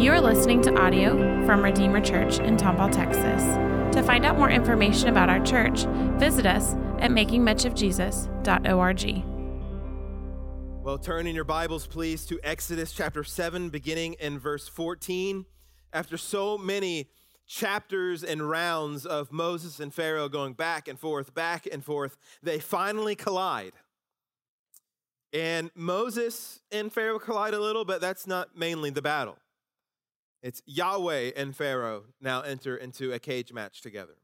You are listening to audio from Redeemer Church in Tomball, Texas. To find out more information about our church, visit us at makingmuchofjesus.org. Well, turn in your Bibles, please, to Exodus chapter 7, beginning in verse 14. After so many chapters and rounds of Moses and Pharaoh going back and forth, back and forth, they finally collide. And Moses and Pharaoh collide a little, but that's not mainly the battle. It's Yahweh and Pharaoh now enter into a cage match together.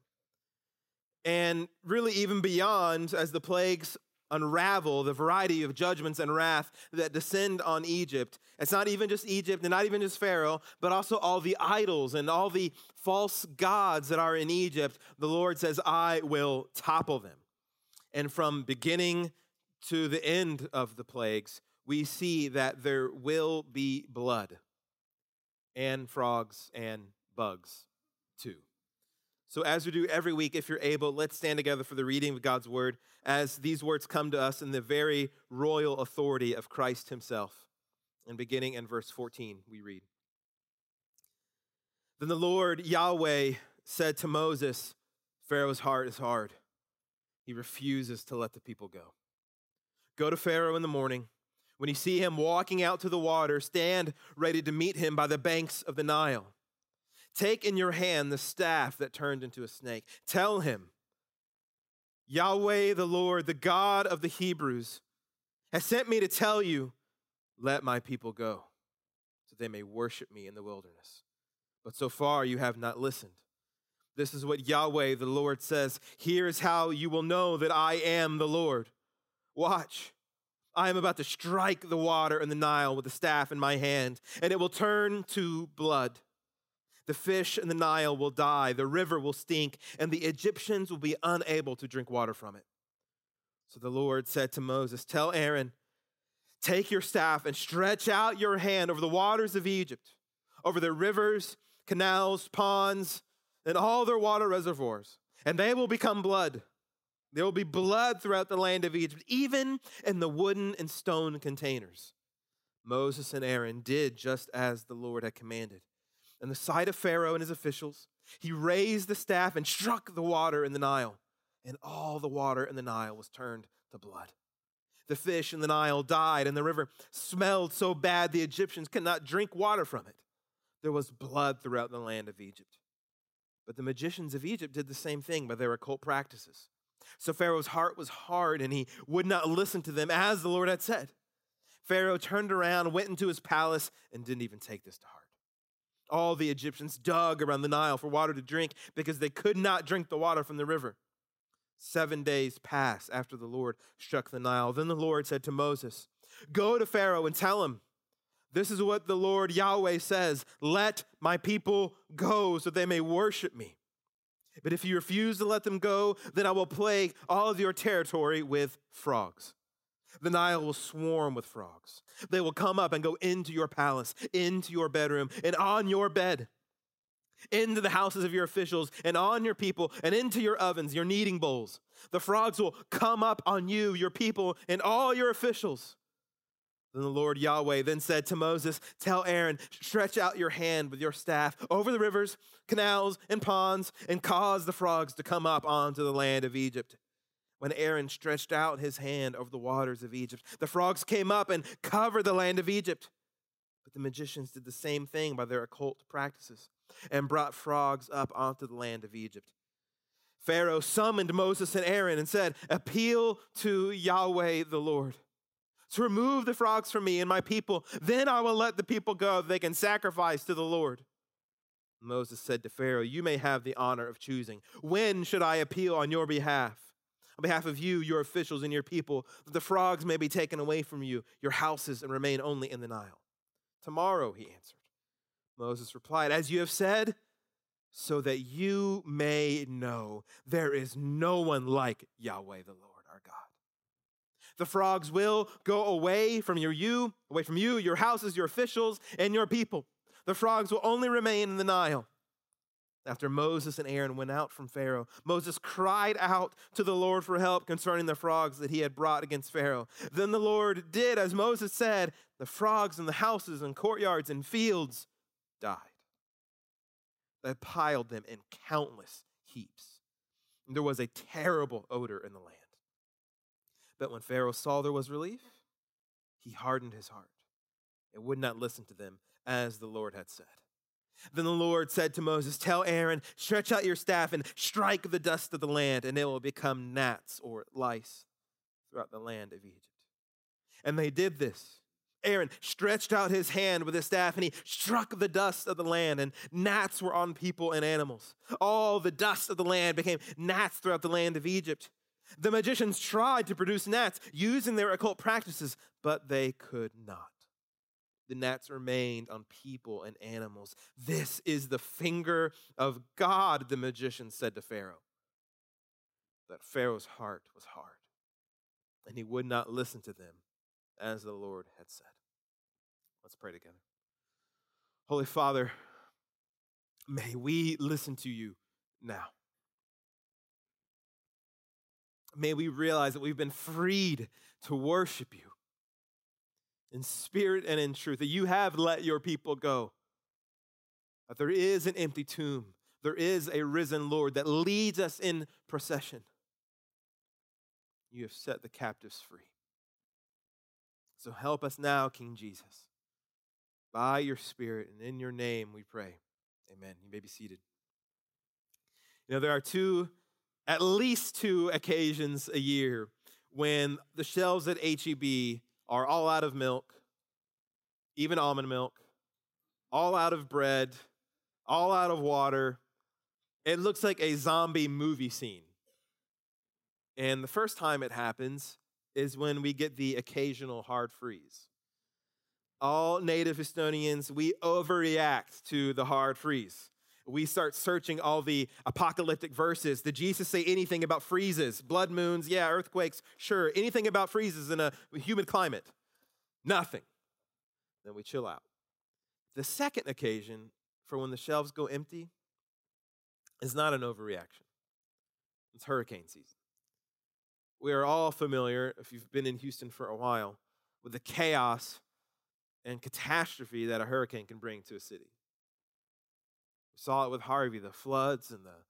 And really, even beyond, as the plagues unravel the variety of judgments and wrath that descend on Egypt, it's not even just Egypt and not even just Pharaoh, but also all the idols and all the false gods that are in Egypt. The Lord says, I will topple them. And from beginning to the end of the plagues, we see that there will be blood and frogs and bugs too. So, as we do every week, if you're able, let's stand together for the reading of God's word as these words come to us in the very royal authority of Christ himself. And beginning in verse 14, we read Then the Lord Yahweh said to Moses, Pharaoh's heart is hard. He refuses to let the people go. Go to Pharaoh in the morning when you see him walking out to the water, stand ready to meet him by the banks of the Nile. Take in your hand the staff that turned into a snake. Tell him, Yahweh the Lord, the God of the Hebrews, has sent me to tell you, let my people go, so they may worship me in the wilderness. But so far you have not listened. This is what Yahweh the Lord says. Here is how you will know that I am the Lord. Watch. I am about to strike the water in the Nile with a staff in my hand, and it will turn to blood. The fish in the Nile will die, the river will stink, and the Egyptians will be unable to drink water from it. So the Lord said to Moses, Tell Aaron, take your staff and stretch out your hand over the waters of Egypt, over their rivers, canals, ponds, and all their water reservoirs, and they will become blood. There will be blood throughout the land of Egypt, even in the wooden and stone containers. Moses and Aaron did just as the Lord had commanded. In the sight of Pharaoh and his officials, he raised the staff and struck the water in the Nile, and all the water in the Nile was turned to blood. The fish in the Nile died, and the river smelled so bad the Egyptians could not drink water from it. There was blood throughout the land of Egypt. But the magicians of Egypt did the same thing by their occult practices. So Pharaoh's heart was hard and he would not listen to them as the Lord had said. Pharaoh turned around, went into his palace, and didn't even take this to heart. All the Egyptians dug around the Nile for water to drink because they could not drink the water from the river. Seven days passed after the Lord struck the Nile. Then the Lord said to Moses, Go to Pharaoh and tell him, This is what the Lord Yahweh says Let my people go so they may worship me. But if you refuse to let them go, then I will plague all of your territory with frogs. The Nile will swarm with frogs. They will come up and go into your palace, into your bedroom, and on your bed, into the houses of your officials, and on your people, and into your ovens, your kneading bowls. The frogs will come up on you, your people, and all your officials. Then the Lord Yahweh then said to Moses, Tell Aaron, stretch out your hand with your staff over the rivers, canals, and ponds, and cause the frogs to come up onto the land of Egypt. When Aaron stretched out his hand over the waters of Egypt, the frogs came up and covered the land of Egypt. But the magicians did the same thing by their occult practices and brought frogs up onto the land of Egypt. Pharaoh summoned Moses and Aaron and said, Appeal to Yahweh the Lord to remove the frogs from me and my people. Then I will let the people go. They can sacrifice to the Lord. Moses said to Pharaoh, You may have the honor of choosing. When should I appeal on your behalf? On behalf of you, your officials, and your people, that the frogs may be taken away from you, your houses, and remain only in the Nile. Tomorrow, he answered. Moses replied, As you have said, so that you may know there is no one like Yahweh the Lord. The frogs will go away from your you, away from you, your houses, your officials, and your people. The frogs will only remain in the Nile. After Moses and Aaron went out from Pharaoh, Moses cried out to the Lord for help concerning the frogs that he had brought against Pharaoh. Then the Lord did as Moses said. The frogs in the houses and courtyards and fields died. They piled them in countless heaps. And there was a terrible odor in the land. But when Pharaoh saw there was relief, he hardened his heart and would not listen to them as the Lord had said. Then the Lord said to Moses, Tell Aaron, stretch out your staff and strike the dust of the land, and it will become gnats or lice throughout the land of Egypt. And they did this. Aaron stretched out his hand with his staff and he struck the dust of the land, and gnats were on people and animals. All the dust of the land became gnats throughout the land of Egypt. The magicians tried to produce gnats using their occult practices, but they could not. The gnats remained on people and animals. This is the finger of God, the magician said to Pharaoh. But Pharaoh's heart was hard, and he would not listen to them as the Lord had said. Let's pray together. Holy Father, may we listen to you now. May we realize that we've been freed to worship you in spirit and in truth, that you have let your people go, that there is an empty tomb, there is a risen Lord that leads us in procession. You have set the captives free. So help us now, King Jesus by your Spirit and in your name we pray. Amen. You may be seated. You know, there are two, at least two occasions a year when the shelves at HEB are all out of milk, even almond milk, all out of bread, all out of water. It looks like a zombie movie scene. And the first time it happens is when we get the occasional hard freeze all native Houstonians, we overreact to the hard freeze. We start searching all the apocalyptic verses. Did Jesus say anything about freezes, blood moons? Yeah, earthquakes, sure. Anything about freezes in a humid climate? Nothing. Then we chill out. The second occasion for when the shelves go empty is not an overreaction, it's hurricane season. We are all familiar, if you've been in Houston for a while, with the chaos and catastrophe that a hurricane can bring to a city. Saw it with Harvey the floods and the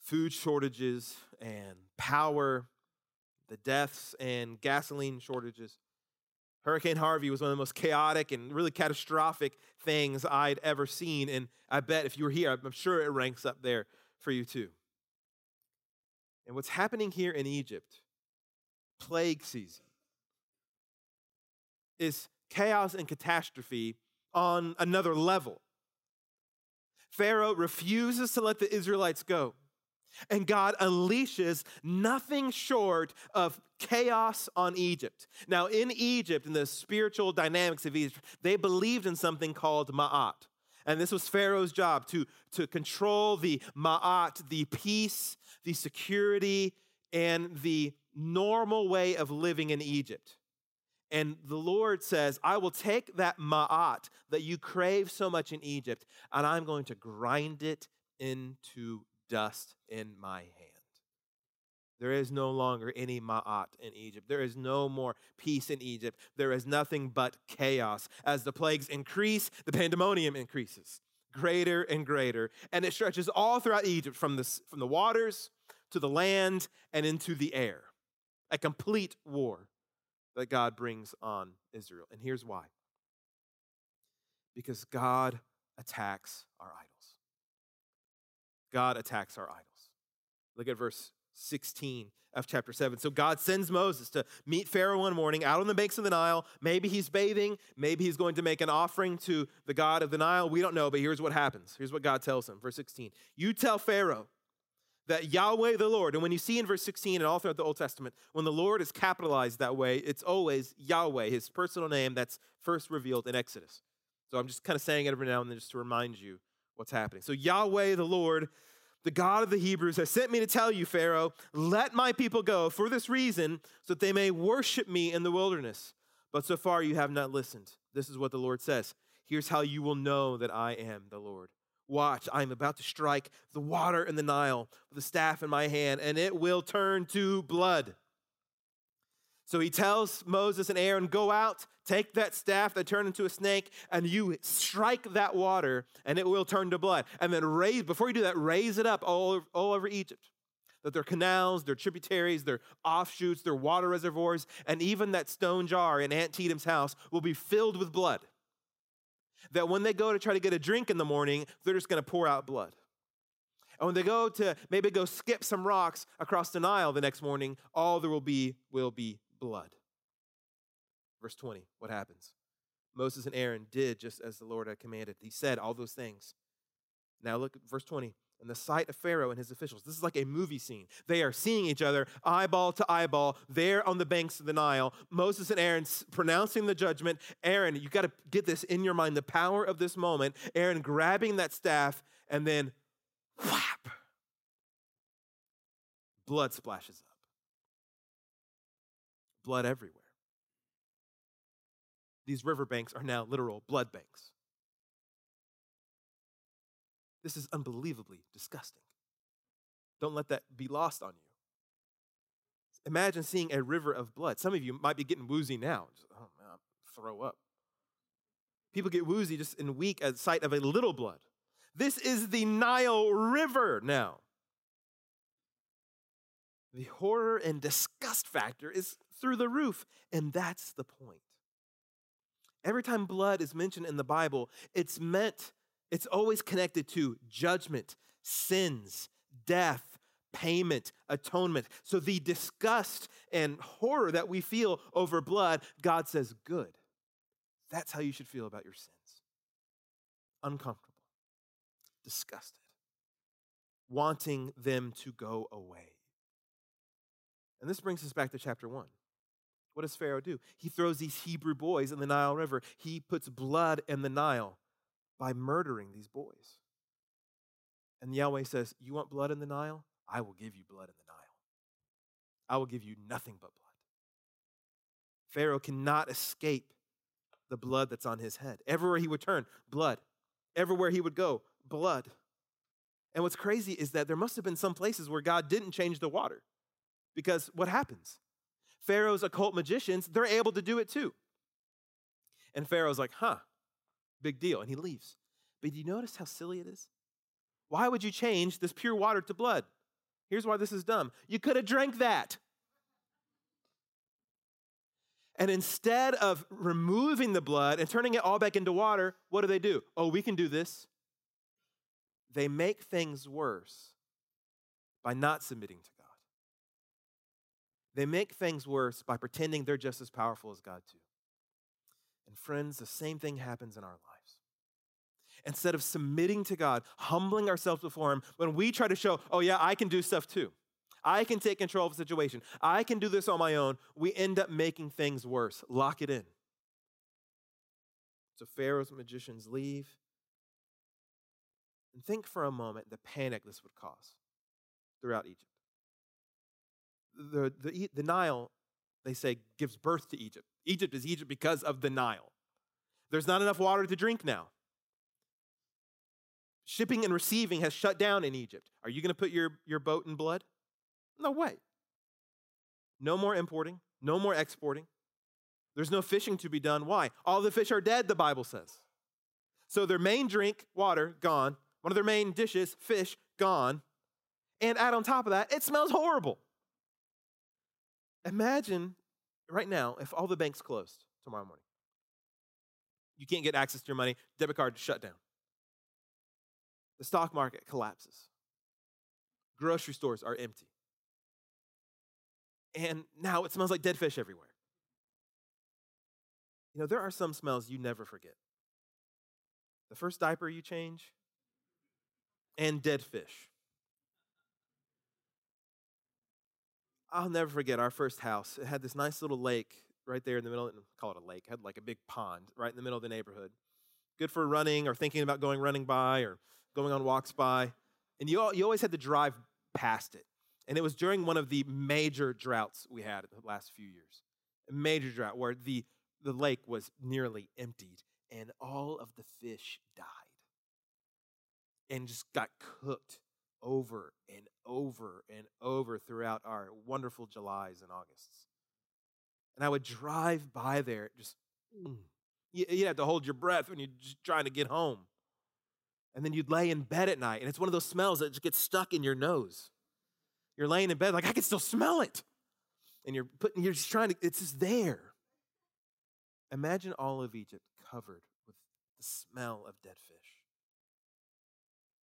food shortages and power, the deaths and gasoline shortages. Hurricane Harvey was one of the most chaotic and really catastrophic things I'd ever seen. And I bet if you were here, I'm sure it ranks up there for you too. And what's happening here in Egypt, plague season, is chaos and catastrophe on another level. Pharaoh refuses to let the Israelites go. And God unleashes nothing short of chaos on Egypt. Now, in Egypt, in the spiritual dynamics of Egypt, they believed in something called Ma'at. And this was Pharaoh's job to, to control the Ma'at, the peace, the security, and the normal way of living in Egypt. And the Lord says, I will take that ma'at that you crave so much in Egypt, and I'm going to grind it into dust in my hand. There is no longer any ma'at in Egypt. There is no more peace in Egypt. There is nothing but chaos. As the plagues increase, the pandemonium increases greater and greater. And it stretches all throughout Egypt from the, from the waters to the land and into the air. A complete war that God brings on Israel. And here's why because God attacks our idols. God attacks our idols. Look at verse 16 of chapter 7. So God sends Moses to meet Pharaoh one morning out on the banks of the Nile. Maybe he's bathing. Maybe he's going to make an offering to the God of the Nile. We don't know, but here's what happens. Here's what God tells him. Verse 16 You tell Pharaoh, that Yahweh the Lord, and when you see in verse 16 and all throughout the Old Testament, when the Lord is capitalized that way, it's always Yahweh, his personal name that's first revealed in Exodus. So I'm just kind of saying it every now and then just to remind you what's happening. So Yahweh the Lord, the God of the Hebrews, has sent me to tell you, Pharaoh, let my people go for this reason, so that they may worship me in the wilderness. But so far you have not listened. This is what the Lord says. Here's how you will know that I am the Lord. Watch, I am about to strike the water in the Nile with a staff in my hand, and it will turn to blood. So he tells Moses and Aaron, Go out, take that staff that turned into a snake, and you strike that water, and it will turn to blood. And then raise, before you do that, raise it up all over, all over Egypt. That their canals, their tributaries, their offshoots, their water reservoirs, and even that stone jar in Aunt Tatum's house will be filled with blood. That when they go to try to get a drink in the morning, they're just going to pour out blood. And when they go to maybe go skip some rocks across the Nile the next morning, all there will be will be blood. Verse 20, what happens? Moses and Aaron did just as the Lord had commanded. He said all those things. Now look at verse 20. In the sight of Pharaoh and his officials, this is like a movie scene. They are seeing each other eyeball to eyeball there on the banks of the Nile. Moses and Aaron pronouncing the judgment. Aaron, you got to get this in your mind the power of this moment. Aaron grabbing that staff and then whap, blood splashes up blood everywhere. These riverbanks are now literal blood banks. This is unbelievably disgusting. Don't let that be lost on you. Imagine seeing a river of blood. Some of you might be getting woozy now. Just, oh man, throw up. People get woozy just in weak at sight of a little blood. This is the Nile River now. The horror and disgust factor is through the roof. And that's the point. Every time blood is mentioned in the Bible, it's meant, it's always connected to judgment, sins, death, payment, atonement. So the disgust and horror that we feel over blood, God says, good. That's how you should feel about your sins. Uncomfortable, disgusted, wanting them to go away. And this brings us back to chapter 1. What does Pharaoh do? He throws these Hebrew boys in the Nile River. He puts blood in the Nile by murdering these boys. And Yahweh says, You want blood in the Nile? I will give you blood in the Nile. I will give you nothing but blood. Pharaoh cannot escape the blood that's on his head. Everywhere he would turn, blood. Everywhere he would go, blood. And what's crazy is that there must have been some places where God didn't change the water. Because what happens? Pharaoh's occult magicians, they're able to do it too. And Pharaoh's like, huh, big deal. And he leaves. But do you notice how silly it is? Why would you change this pure water to blood? Here's why this is dumb. You could have drank that. And instead of removing the blood and turning it all back into water, what do they do? Oh, we can do this. They make things worse by not submitting to God. they make things worse by pretending they're just as powerful as God, too. And friends, the same thing happens in our lives. Instead of submitting to God, humbling ourselves before Him, when we try to show, oh, yeah, I can do stuff too. I can take control of the situation. I can do this on my own. We end up making things worse. Lock it in. So Pharaoh's magicians leave. And think for a moment the panic this would cause throughout Egypt the, the, the Nile, they say, gives birth to Egypt. Egypt is Egypt because of the Nile. There's not enough water to drink now. Shipping and receiving has shut down in Egypt. Are you going to put your, your boat in blood? No way. No more importing, no more exporting. There's no fishing to be done. Why? All the fish are dead, the Bible says. So their main drink, water, gone. One of their main dishes, fish, gone. And add on top of that, it smells horrible. Imagine right now if all the banks closed tomorrow morning. You can't get access to your money, debit card shut down. The stock market collapses. Grocery stores are empty. And now it smells like dead fish everywhere. You know, there are some smells you never forget. The first diaper you change, and dead fish. I'll never forget our first house. It had this nice little lake right there in the middle. Call it a lake. It had like a big pond right in the middle of the neighborhood. Good for running or thinking about going running by or going on walks by. And you, you always had to drive past it. And it was during one of the major droughts we had in the last few years. A major drought where the, the lake was nearly emptied and all of the fish died and just got cooked over and over and over throughout our wonderful Julys and Augusts. And I would drive by there, just, mm. you'd have to hold your breath when you're just trying to get home. And then you'd lay in bed at night, and it's one of those smells that just gets stuck in your nose. You're laying in bed, like, I can still smell it. And you're putting, you're just trying to, it's just there. Imagine all of Egypt covered with the smell of dead fish.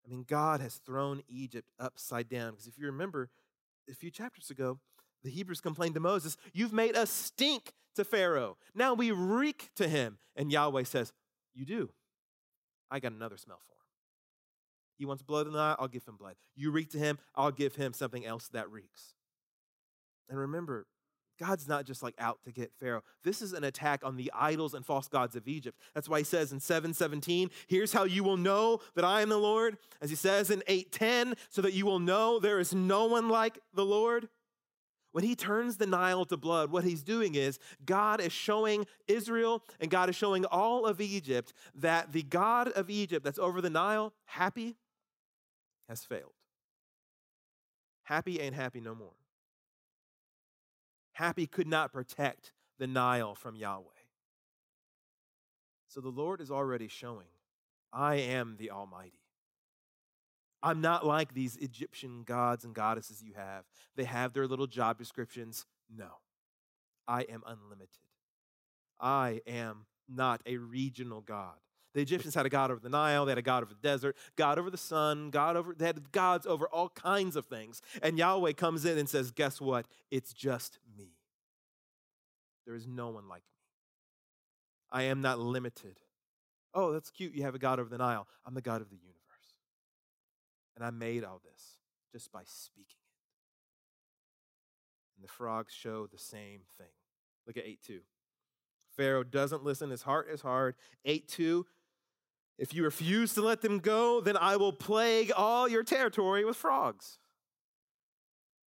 I mean, God has thrown Egypt upside down. Because if you remember a few chapters ago, the Hebrews complained to Moses, You've made us stink to Pharaoh. Now we reek to him. And Yahweh says, You do. I got another smell for He wants blood in the Nile, I'll give him blood. You reek to him, I'll give him something else that reeks. And remember, God's not just like out to get Pharaoh. This is an attack on the idols and false gods of Egypt. That's why he says in 717, here's how you will know that I am the Lord. As he says in 810, so that you will know there is no one like the Lord. When he turns the Nile to blood, what he's doing is God is showing Israel and God is showing all of Egypt that the God of Egypt that's over the Nile, Hapi, has failed. Hapi ain't happy no more. Hapi could not protect the Nile from Yahweh. So the Lord is already showing, I am the Almighty. I'm not like these Egyptian gods and goddesses you have. They have their little job descriptions. No, I am unlimited. I am not a regional God. The Egyptians had a god over the Nile, they had a god over the desert, God over the sun, God over they had gods over all kinds of things. And Yahweh comes in and says, "Guess what? It's just me. There is no one like me. I am not limited. Oh, that's cute. You have a God over the Nile. I'm the God of the universe. And I made all this just by speaking it. And the frogs show the same thing. Look at 8 2. Pharaoh doesn't listen. His heart is hard. 8 2. If you refuse to let them go, then I will plague all your territory with frogs.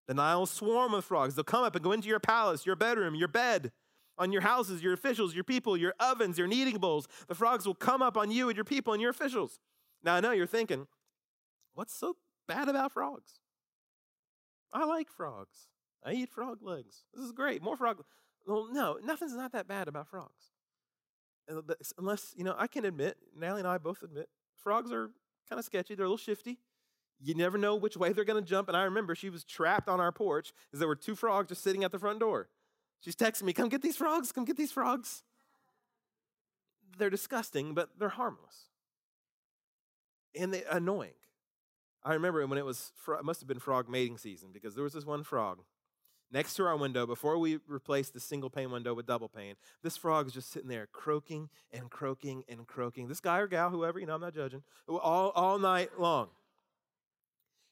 The Nile will swarm with frogs. They'll come up and go into your palace, your bedroom, your bed, on your houses, your officials, your people, your ovens, your kneading bowls. The frogs will come up on you and your people and your officials. Now, I know you're thinking, what's so bad about frogs? I like frogs. I eat frog legs. This is great. More frog. Well, no, nothing's not that bad about frogs. Uh, unless, you know, I can admit, Nally and I both admit, frogs are kind of sketchy. They're a little shifty. You never know which way they're going to jump. And I remember she was trapped on our porch because there were two frogs just sitting at the front door. She's texting me, come get these frogs, come get these frogs. They're disgusting, but they're harmless. And they're annoying. I remember when it was, it must have been frog mating season because there was this one frog next to our window before we replaced the single pane window with double pane. This frog is just sitting there croaking and croaking and croaking. This guy or gal, whoever, you know, I'm not judging, all, all night long.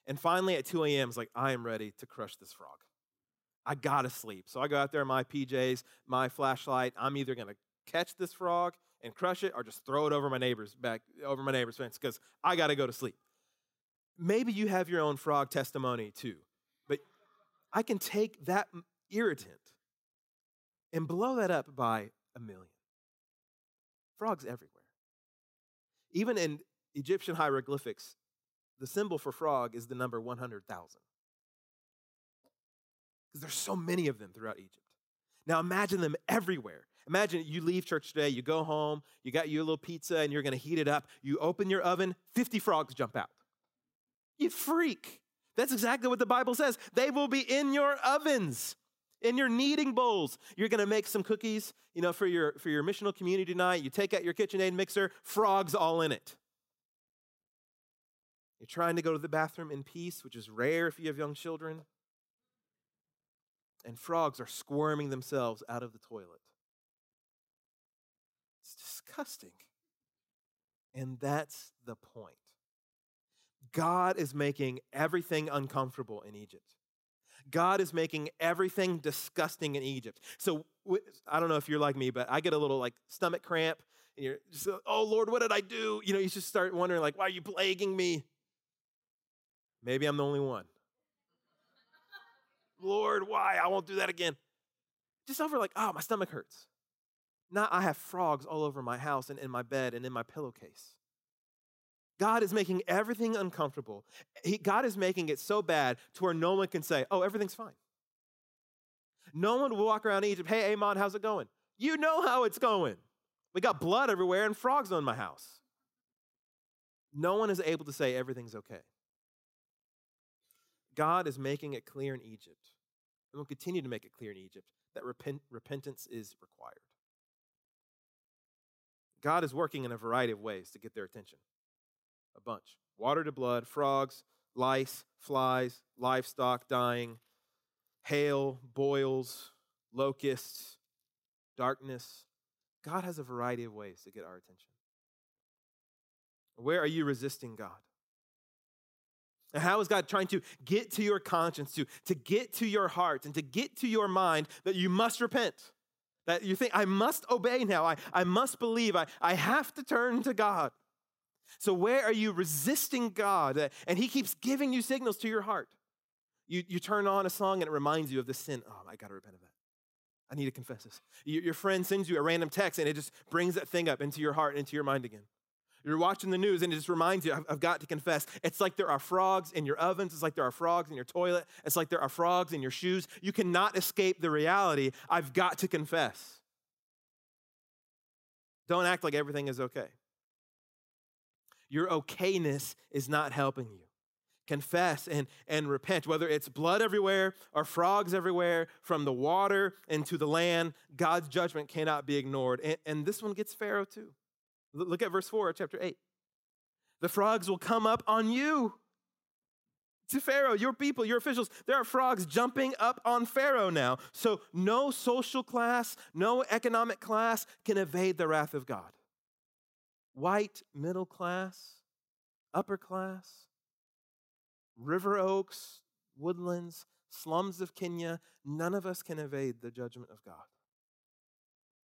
And finally at 2 a.m., it's like, I am ready to crush this frog. I gotta sleep. So I go out there in my PJs, my flashlight. I'm either gonna catch this frog and crush it or just throw it over my neighbor's back, over my neighbor's fence because I gotta go to sleep. Maybe you have your own frog testimony too. I can take that irritant and blow that up by a million. Frogs everywhere. Even in Egyptian hieroglyphics, the symbol for frog is the number 100,000. Because there's so many of them throughout Egypt. Now imagine them everywhere. Imagine you leave church today, you go home, you got your little pizza, and you're going to heat it up. You open your oven, 50 frogs jump out. You freak. That's exactly what the Bible says. They will be in your ovens, in your kneading bowls. You're going to make some cookies, you know, for your for your missional community tonight. You take out your KitchenAid mixer, frogs all in it. You're trying to go to the bathroom in peace, which is rare if you have young children. And frogs are squirming themselves out of the toilet. It's disgusting. And that's the point. God is making everything uncomfortable in Egypt. God is making everything disgusting in Egypt. So I don't know if you're like me, but I get a little like stomach cramp, and you're just, oh Lord, what did I do? You know, you just start wondering like, why are you plaguing me? Maybe I'm the only one. Lord, why? I won't do that again. Just over like, oh, my stomach hurts. Now I have frogs all over my house and in my bed and in my pillowcase. God is making everything uncomfortable. He, God is making it so bad to where no one can say, oh, everything's fine. No one will walk around Egypt, hey, Amon, how's it going? You know how it's going. We got blood everywhere and frogs on my house. No one is able to say everything's okay. God is making it clear in Egypt, and will continue to make it clear in Egypt, that repent, repentance is required. God is working in a variety of ways to get their attention. A bunch water to blood, frogs, lice, flies, livestock dying, hail, boils, locusts, darkness. God has a variety of ways to get our attention. Where are you resisting God? And how is God trying to get to your conscience, to, to get to your heart, and to get to your mind that you must repent? That you think, I must obey now. I, I must believe. I, I have to turn to God. So, where are you resisting God? Uh, and He keeps giving you signals to your heart. You, you turn on a song and it reminds you of the sin. Oh, I got to repent of that. I need to confess this. Your friend sends you a random text and it just brings that thing up into your heart, into your mind again. You're watching the news and it just reminds you, I've, I've, got to confess. It's like there are frogs in your ovens. It's like there are frogs in your toilet. It's like there are frogs in your shoes. You cannot escape the reality. I've got to confess. Don't act like everything is okay. Your okayness is not helping you. Confess and, and repent, whether it's blood everywhere or frogs everywhere, from the water into the land, God's judgment cannot be ignored. And, and this one gets Pharaoh too. Look at verse 4 chapter 8. The frogs will come up on you. To Pharaoh, your people, your officials, there are frogs jumping up on Pharaoh now. So no social class, no economic class can evade the wrath of God. White, middle class, upper class, river oaks, woodlands, slums of Kenya, none of us can evade the judgment of God.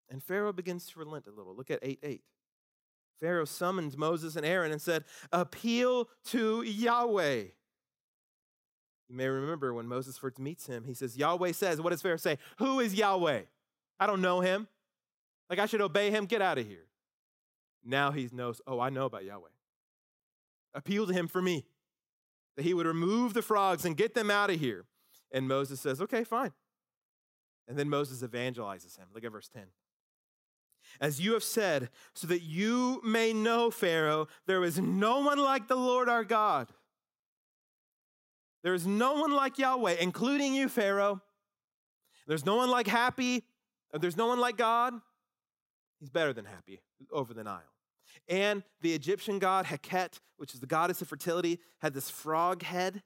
And Pharaoh begins to relent a little. Look at 8 8. Pharaoh summoned Moses and Aaron and said, Appeal to Yahweh. You may remember when Moses first meets him, he says, Yahweh says, What does Pharaoh say? Who is Yahweh? I don't know him. Like I should obey him. Get out of here. Now he knows, Oh, I know about Yahweh. Appeal to him for me, that he would remove the frogs and get them out of here. And Moses says, Okay, fine. And then Moses evangelizes him. Look at verse 10 as you have said, so that you may know, Pharaoh, there is no one like the Lord our God. There is no one like Yahweh, including you, Pharaoh. There's no one like Hapi. There's no one like God. He's better than Hapi over the Nile. And the Egyptian god Heket, which is the goddess of fertility, had this frog head.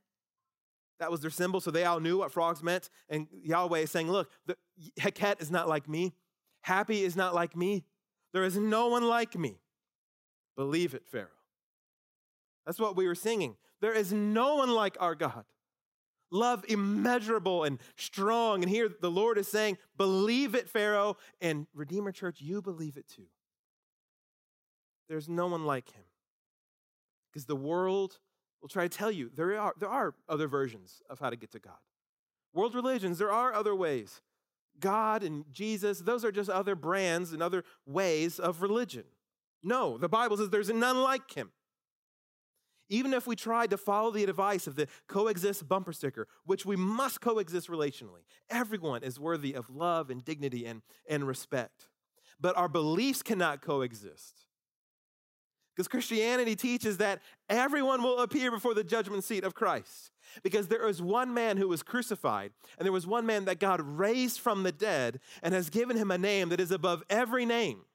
That was their symbol, so they all knew what frogs meant. And Yahweh is saying, Look, the, Heket is not like me. Hapi is not like me. There is no one like me. Believe it, Pharaoh. That's what we were singing. There is no one like our God. Love immeasurable and strong. And here the Lord is saying, Believe it, Pharaoh. And Redeemer Church, you believe it too. There's no one like him. Because the world will try to tell you there are, there are other versions of how to get to God. World religions, there are other ways. God and Jesus, those are just other brands and other ways of religion. No, the Bible says there's none like him. Even if we tried to follow the advice of the coexist bumper sticker, which we must coexist relationally, everyone is worthy of love and dignity and, and respect. But our beliefs cannot coexist. Because Christianity teaches that everyone will appear before the judgment seat of Christ. Because there is one man who was crucified, and there was one man that God raised from the dead and has given him a name that is above every name.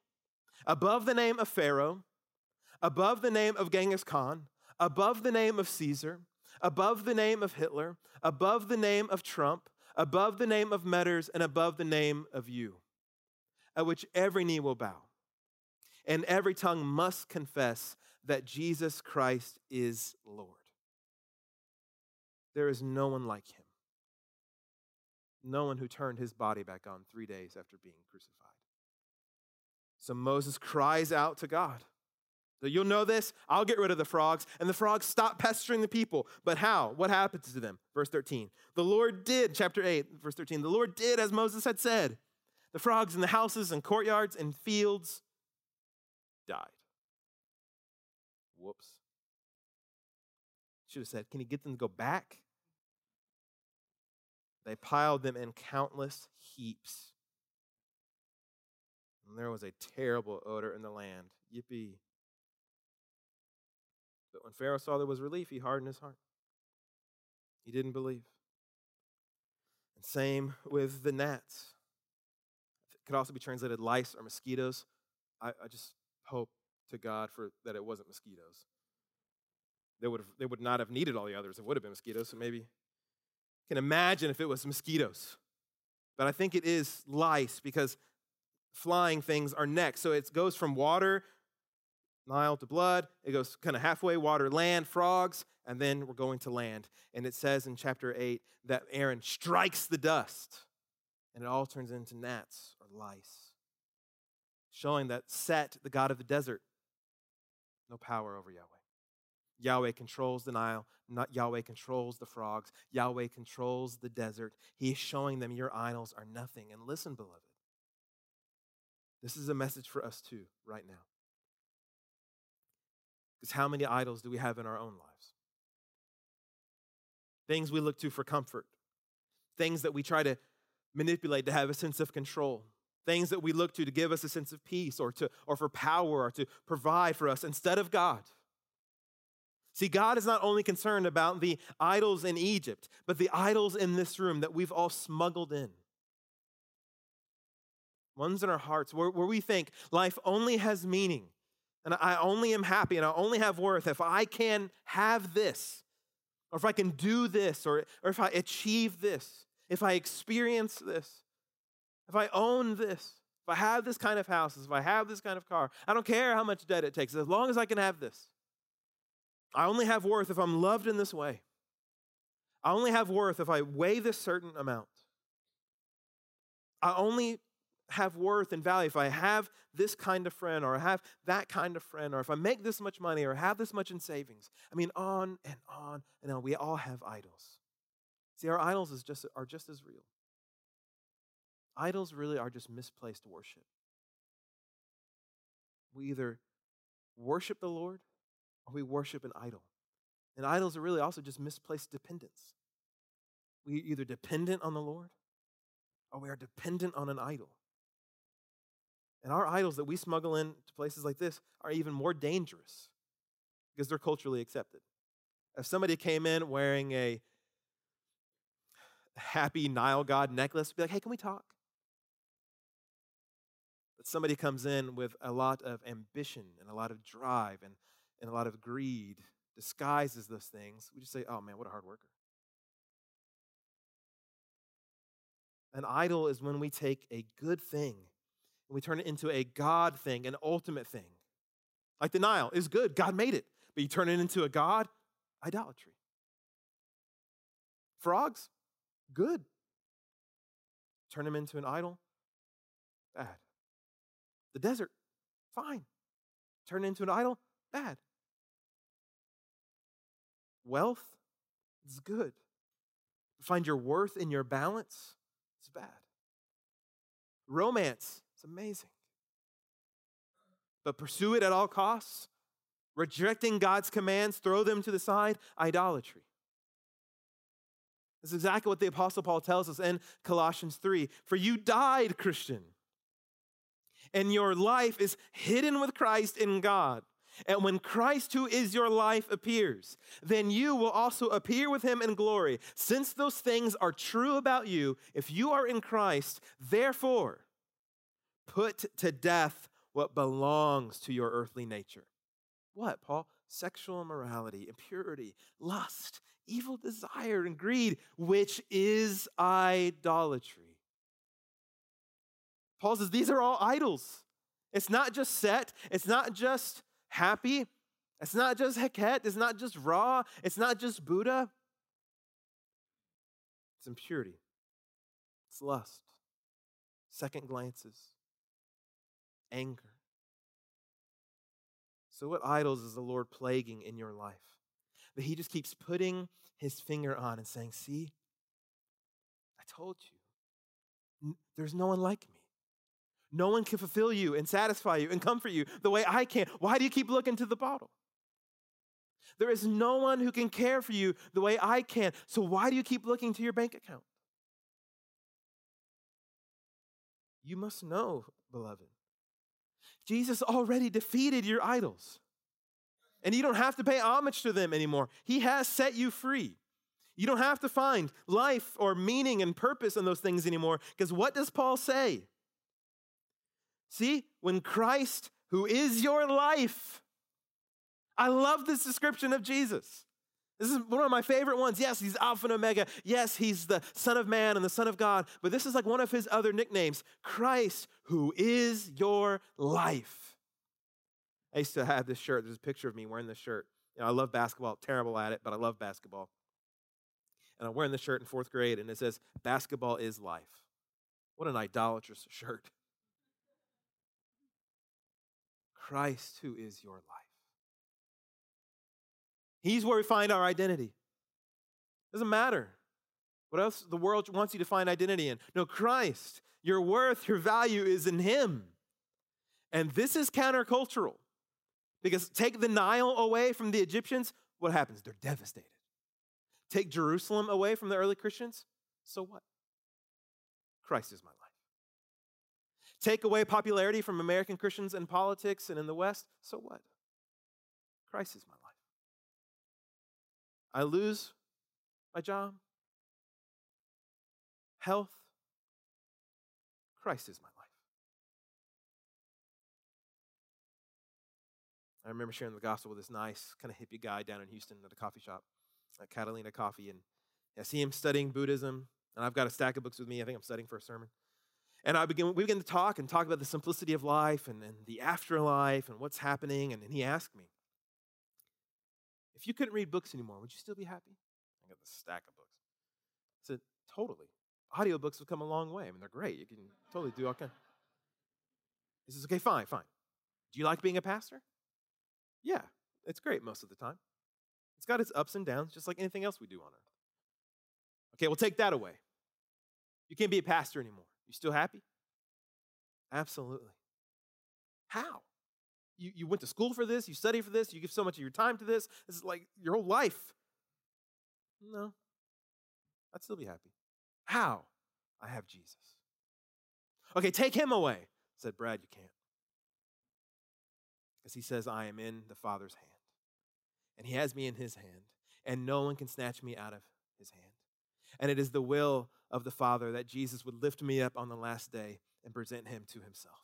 Above the name of Pharaoh, above the name of Genghis Khan, above the name of Caesar, above the name of Hitler, above the name of Trump, above the name of Metters, and above the name of you, at which every knee will bow and every tongue must confess that Jesus Christ is Lord. There is no one like him. No one who turned his body back on three days after being crucified. So Moses cries out to God. So you'll know this. I'll get rid of the frogs. And the frogs stop pestering the people. But how? What happens to them? Verse 13. The Lord did, chapter 8, verse 13. The Lord did as Moses had said. The frogs in the houses and courtyards and fields died. Whoops. Should have said, Can he get them to go back? They piled them in countless heaps. And there was a terrible odor in the land. Yippee. But when Pharaoh saw there was relief, he hardened his heart. He didn't believe. And same with the gnats. It could also be translated lice or mosquitoes. I, I just hope to God for that it wasn't mosquitoes. They would, have, they would not have needed all the others. It would have been mosquitoes, so maybe can imagine if it was mosquitoes. But I think it is lice because flying things are next. So it goes from water, Nile to blood. It goes kind of halfway water, land, frogs, and then we're going to land. And it says in chapter 8 that Aaron strikes the dust and it all turns into gnats or lice, showing that Set, the God of the desert, no power over Yahweh. Yahweh controls the Nile, not Yahweh controls the frogs. Yahweh controls the desert. He is showing them your idols are nothing. And listen, beloved, this is a message for us too, right now. Because how many idols do we have in our own lives? Things we look to for comfort, things that we try to manipulate to have a sense of control, things that we look to to give us a sense of peace or, to, or for power or to provide for us instead of God. See, God is not only concerned about the idols in Egypt, but the idols in this room that we've all smuggled in. Ones in our hearts where, where we think life only has meaning and I only am happy and I only have worth if I can have this, or if I can do this, or, or if I achieve this, if I experience this, if I own this, if I have this kind of house, if I have this kind of car. I don't care how much debt it takes, as long as I can have this. I only have worth if I'm loved in this way. I only have worth if I weigh this certain amount. I only have worth and value if I have this kind of friend or I have that kind of friend or if I make this much money or have this much in savings. I mean, on and on and on. We all have idols. See, our idols is just, are just as real. Idols really are just misplaced worship. We either worship the Lord or we worship an idol. And idols are really also just misplaced dependence. We either dependent on the Lord or we are dependent on an idol. And our idols that we smuggle in to places like this are even more dangerous because they're culturally accepted. If somebody came in wearing a Hapi Nile god necklace, be like, hey, can we talk? Somebody comes in with a lot of ambition and a lot of drive and and a lot of greed disguises those things, we just say, oh man, what a hard worker. An idol is when we take a good thing and we turn it into a God thing, an ultimate thing. Like the Nile is good, God made it, but you turn it into a God, idolatry. Frogs, good. Turn them into an idol, bad. The desert, fine. Turn into an idol, bad. Wealth is good. Find your worth in your balance, it's bad. Romance, it's amazing. But pursue it at all costs. Rejecting God's commands, throw them to the side, idolatry. That's exactly what the Apostle Paul tells us in Colossians 3. For you died, Christian, and your life is hidden with Christ in God. And when Christ, who is your life, appears, then you will also appear with him in glory. Since those things are true about you, if you are in Christ, therefore, put to death what belongs to your earthly nature. What, Paul? Sexual immorality, impurity, lust, evil desire, and greed, which is idolatry. Paul says these are all idols. It's not just Set, it's not just Hapi. It's not just Heket, it's not just Ra, it's not just Buddha. It's impurity, it's lust, second glances, anger. So, what idols is the Lord plaguing in your life? That He just keeps putting His finger on and saying, See, I told you, there's no one like me. No one can fulfill you and satisfy you and comfort you the way I can. Why do you keep looking to the bottle? There is no one who can care for you the way I can. So why do you keep looking to your bank account? You must know, beloved. Jesus already defeated your idols. And you don't have to pay homage to them anymore. He has set you free. You don't have to find life or meaning and purpose in those things anymore. Because what does Paul say? See, when Christ, who is your life, I love this description of Jesus. This is one of my favorite ones. Yes, he's Alpha and Omega. Yes, he's the Son of Man and the Son of God. But this is like one of his other nicknames Christ, who is your life. I used to have this shirt. There's a picture of me wearing this shirt. You know, I love basketball, terrible at it, but I love basketball. And I'm wearing this shirt in fourth grade, and it says, Basketball is life. What an idolatrous shirt. Christ, who is your life. He's where we find our identity. Doesn't matter what else the world wants you to find identity in. No, Christ, your worth, your value is in Him. And this is countercultural because take the Nile away from the Egyptians, what happens? They're devastated. Take Jerusalem away from the early Christians, so what? Christ is my. Take away popularity from American Christians in politics and in the West, so what? Christ is my life. I lose my job, health. Christ is my life. I remember sharing the gospel with this nice, kind of hippie guy down in Houston at a coffee shop, at Catalina Coffee. And I see him studying Buddhism, and I've got a stack of books with me. I think I'm studying for a sermon. And I begin, we begin to talk and talk about the simplicity of life and, and the afterlife and what's happening. And, and he asked me, if you couldn't read books anymore, would you still be happy? I got this stack of books. I said, totally. Audiobooks have come a long way. I mean, they're great. You can totally do all kinds. He says, okay, fine, fine. Do you like being a pastor? Yeah, it's great most of the time. It's got its ups and downs, just like anything else we do on earth. Okay, we'll take that away. You can't be a pastor anymore. You still happy? Absolutely. How? You, you went to school for this, you study for this, you give so much of your time to this. This is like your whole life. No, I'd still be happy. How? I have Jesus. Okay, take him away, said Brad, you can't. Because he says, I am in the Father's hand. And he has me in his hand, and no one can snatch me out of his hand. And it is the will of the Father that Jesus would lift me up on the last day and present him to himself.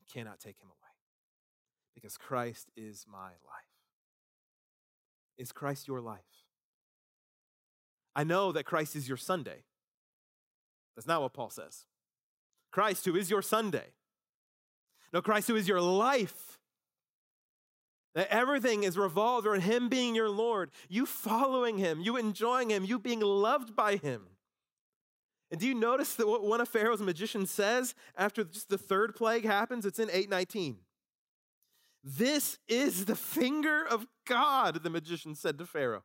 You cannot take him away because Christ is my life. Is Christ your life? I know that Christ is your Sunday. That's not what Paul says. Christ, who is your Sunday. No, Christ, who is your life. That everything is revolved around Him being your Lord, you following Him, you enjoying Him, you being loved by Him. And do you notice that what one of Pharaoh's magicians says after just the third plague happens? It's in 819. This is the finger of God, the magician said to Pharaoh.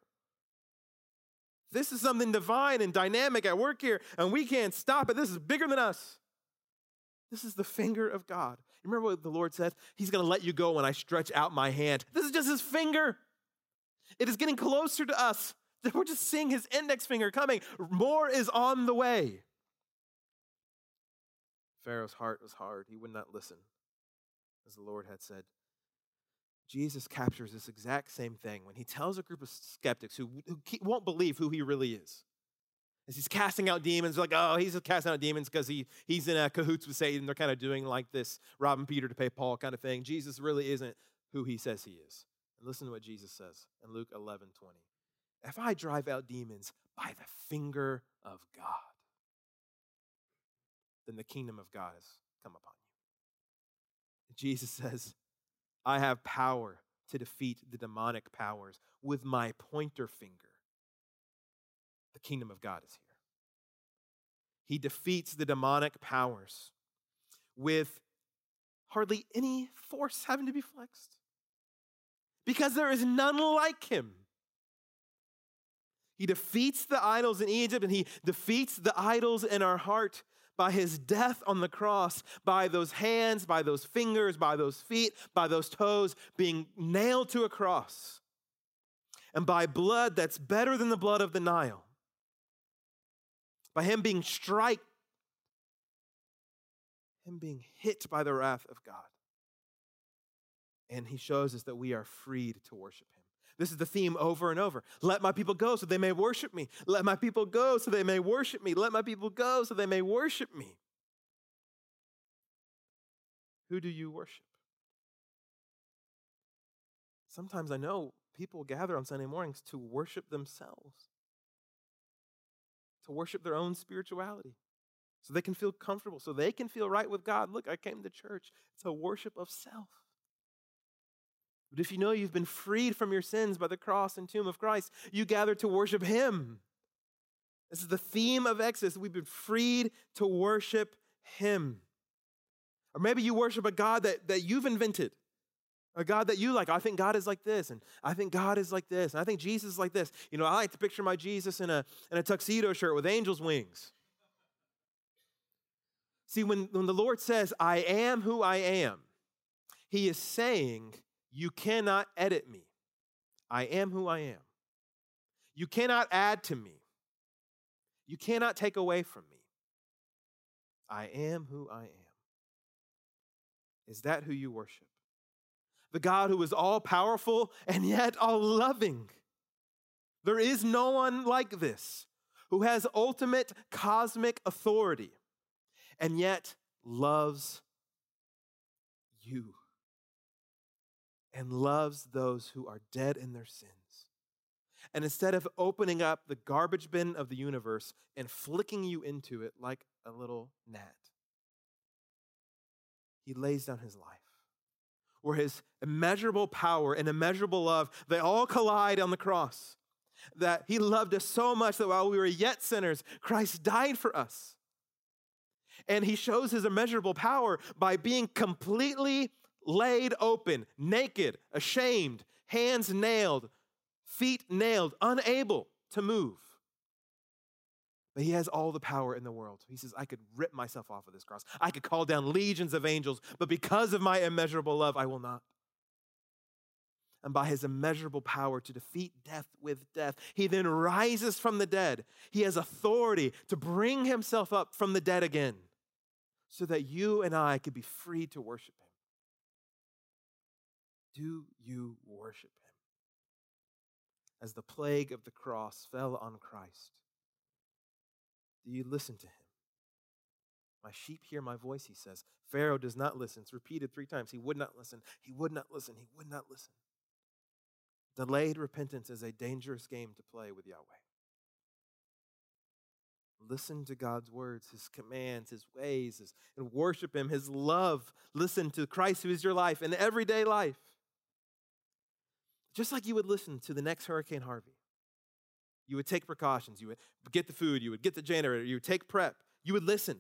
This is something divine and dynamic at work here, and we can't stop it. This is bigger than us. This is the finger of God. Remember what the Lord said? He's going to let you go when I stretch out my hand. This is just his finger. It is getting closer to us. We're just seeing his index finger coming. More is on the way. Pharaoh's heart was hard. He would not listen, as the Lord had said. Jesus captures this exact same thing when he tells a group of skeptics who, who won't believe who he really is. As he's casting out demons, like, oh, he's casting out demons because he, he's in a cahoots with Satan. They're kind of doing like this robbing Peter to pay Paul kind of thing. Jesus really isn't who he says he is. And listen to what Jesus says in Luke 11 20. If I drive out demons by the finger of God, then the kingdom of God has come upon you. Jesus says, I have power to defeat the demonic powers with my pointer finger. The kingdom of God is here. He defeats the demonic powers with hardly any force having to be flexed because there is none like him. He defeats the idols in Egypt and he defeats the idols in our heart by his death on the cross, by those hands, by those fingers, by those feet, by those toes being nailed to a cross, and by blood that's better than the blood of the Nile, by him being strike, him being hit by the wrath of God. And he shows us that we are freed to worship him. This is the theme over and over. Let my people go so they may worship me. Let my people go so they may worship me. Let my people go so they may worship me. Who do you worship? Sometimes I know people gather on Sunday mornings to worship themselves, to worship their own spirituality, so they can feel comfortable, so they can feel right with God. Look, I came to church. It's a worship of self. But if you know you've been freed from your sins by the cross and tomb of Christ, you gather to worship Him. This is the theme of Exodus. We've been freed to worship Him. Or maybe you worship a God that, that you've invented, a God that you like. I think God is like this, and I think God is like this, and I think Jesus is like this. You know, I like to picture my Jesus in a, in a tuxedo shirt with angel's wings. See, when, when the Lord says, I am who I am, He is saying, you cannot edit me. I am who I am. You cannot add to me. You cannot take away from me. I am who I am. Is that who you worship? The God who is all powerful and yet all loving. There is no one like this who has ultimate cosmic authority and yet loves you and loves those who are dead in their sins. And instead of opening up the garbage bin of the universe and flicking you into it like a little gnat, he lays down his life. Where his immeasurable power and immeasurable love, they all collide on the cross. That he loved us so much that while we were yet sinners, Christ died for us. And he shows his immeasurable power by being completely laid open, naked, ashamed, hands nailed, feet nailed, unable to move. But he has all the power in the world. He says, I could rip myself off of this cross. I could call down legions of angels, but because of my immeasurable love, I will not. And by his immeasurable power to defeat death with death, he then rises from the dead. He has authority to bring himself up from the dead again so that you and I could be free to worship him. Do you worship him? As the plague of the cross fell on Christ, do you listen to him? My sheep hear my voice, he says. Pharaoh does not listen. It's repeated three times. He would not listen. He would not listen. He would not listen. Delayed repentance is a dangerous game to play with Yahweh. Listen to God's words, His commands, His ways, his, and worship Him, His love. Listen to Christ, who is your life, in everyday life. Just like you would listen to the next Hurricane Harvey. You would take precautions. You would get the food. You would get the generator. You would take prep. You would listen.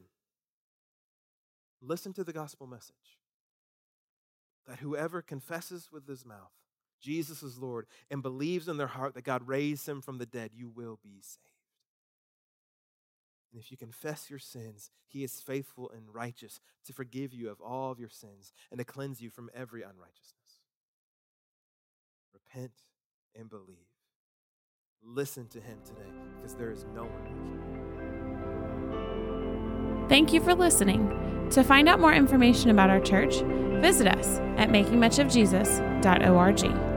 Listen to the gospel message that whoever confesses with his mouth Jesus is Lord and believes in their heart that God raised him from the dead, you will be saved. And if you confess your sins, he is faithful and righteous to forgive you of all of your sins and to cleanse you from every unrighteousness repent and believe. Listen to him today because there is no one like him. Thank you for listening. To find out more information about our church, visit us at makingmuchofjesus.org.